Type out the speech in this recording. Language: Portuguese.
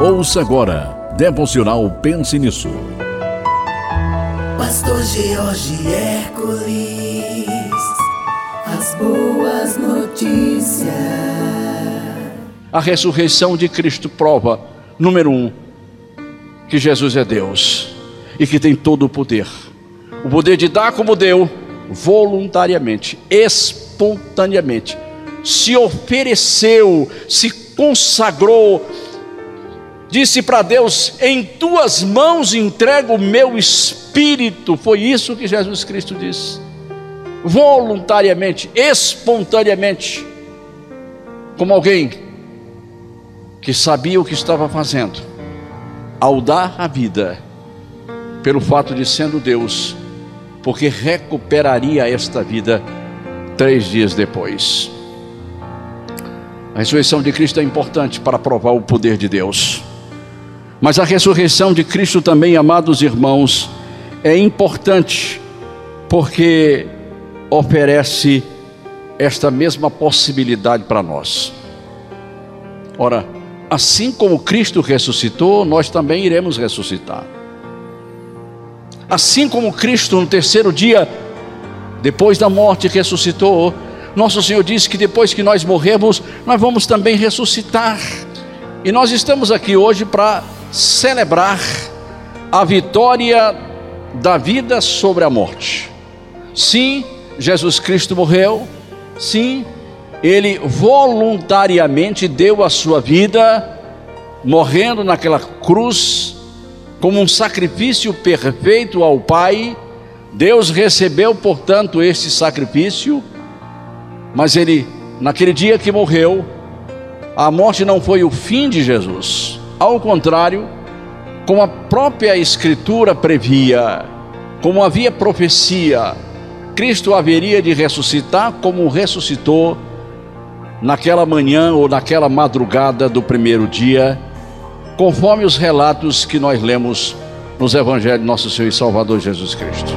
Ouça agora, Devocional Pense Nisso. Pastor George Hércules, as boas notícias. A ressurreição de Cristo prova, número um, que Jesus é Deus e que tem todo o poder. O poder de dar como deu, voluntariamente, espontaneamente, se ofereceu, se consagrou, disse para Deus: Em tuas mãos entrego o meu espírito. Foi isso que Jesus Cristo disse. Voluntariamente, espontaneamente, como alguém que sabia o que estava fazendo, ao dar a vida, pelo fato de sendo Deus, porque recuperaria esta vida três dias depois. A ressurreição de Cristo é importante para provar o poder de Deus. Mas a ressurreição de Cristo também, amados irmãos, é importante porque oferece esta mesma possibilidade para nós. Ora, assim como Cristo ressuscitou, nós também iremos ressuscitar. Assim como Cristo no terceiro dia, depois da morte, ressuscitou, nosso Senhor disse que depois que nós morremos, nós vamos também ressuscitar. E nós estamos aqui hoje para celebrar a vitória da vida sobre a morte. Sim, Jesus Cristo morreu. Sim, ele voluntariamente deu a sua vida, morrendo naquela cruz, como um sacrifício perfeito ao Pai. Deus recebeu, portanto, este sacrifício mas ele, naquele dia que morreu, a morte não foi o fim de Jesus. Ao contrário, como a própria Escritura previa, como havia profecia, Cristo haveria de ressuscitar como ressuscitou naquela manhã ou naquela madrugada do primeiro dia, conforme os relatos que nós lemos nos Evangelhos de Nosso Senhor e Salvador Jesus Cristo.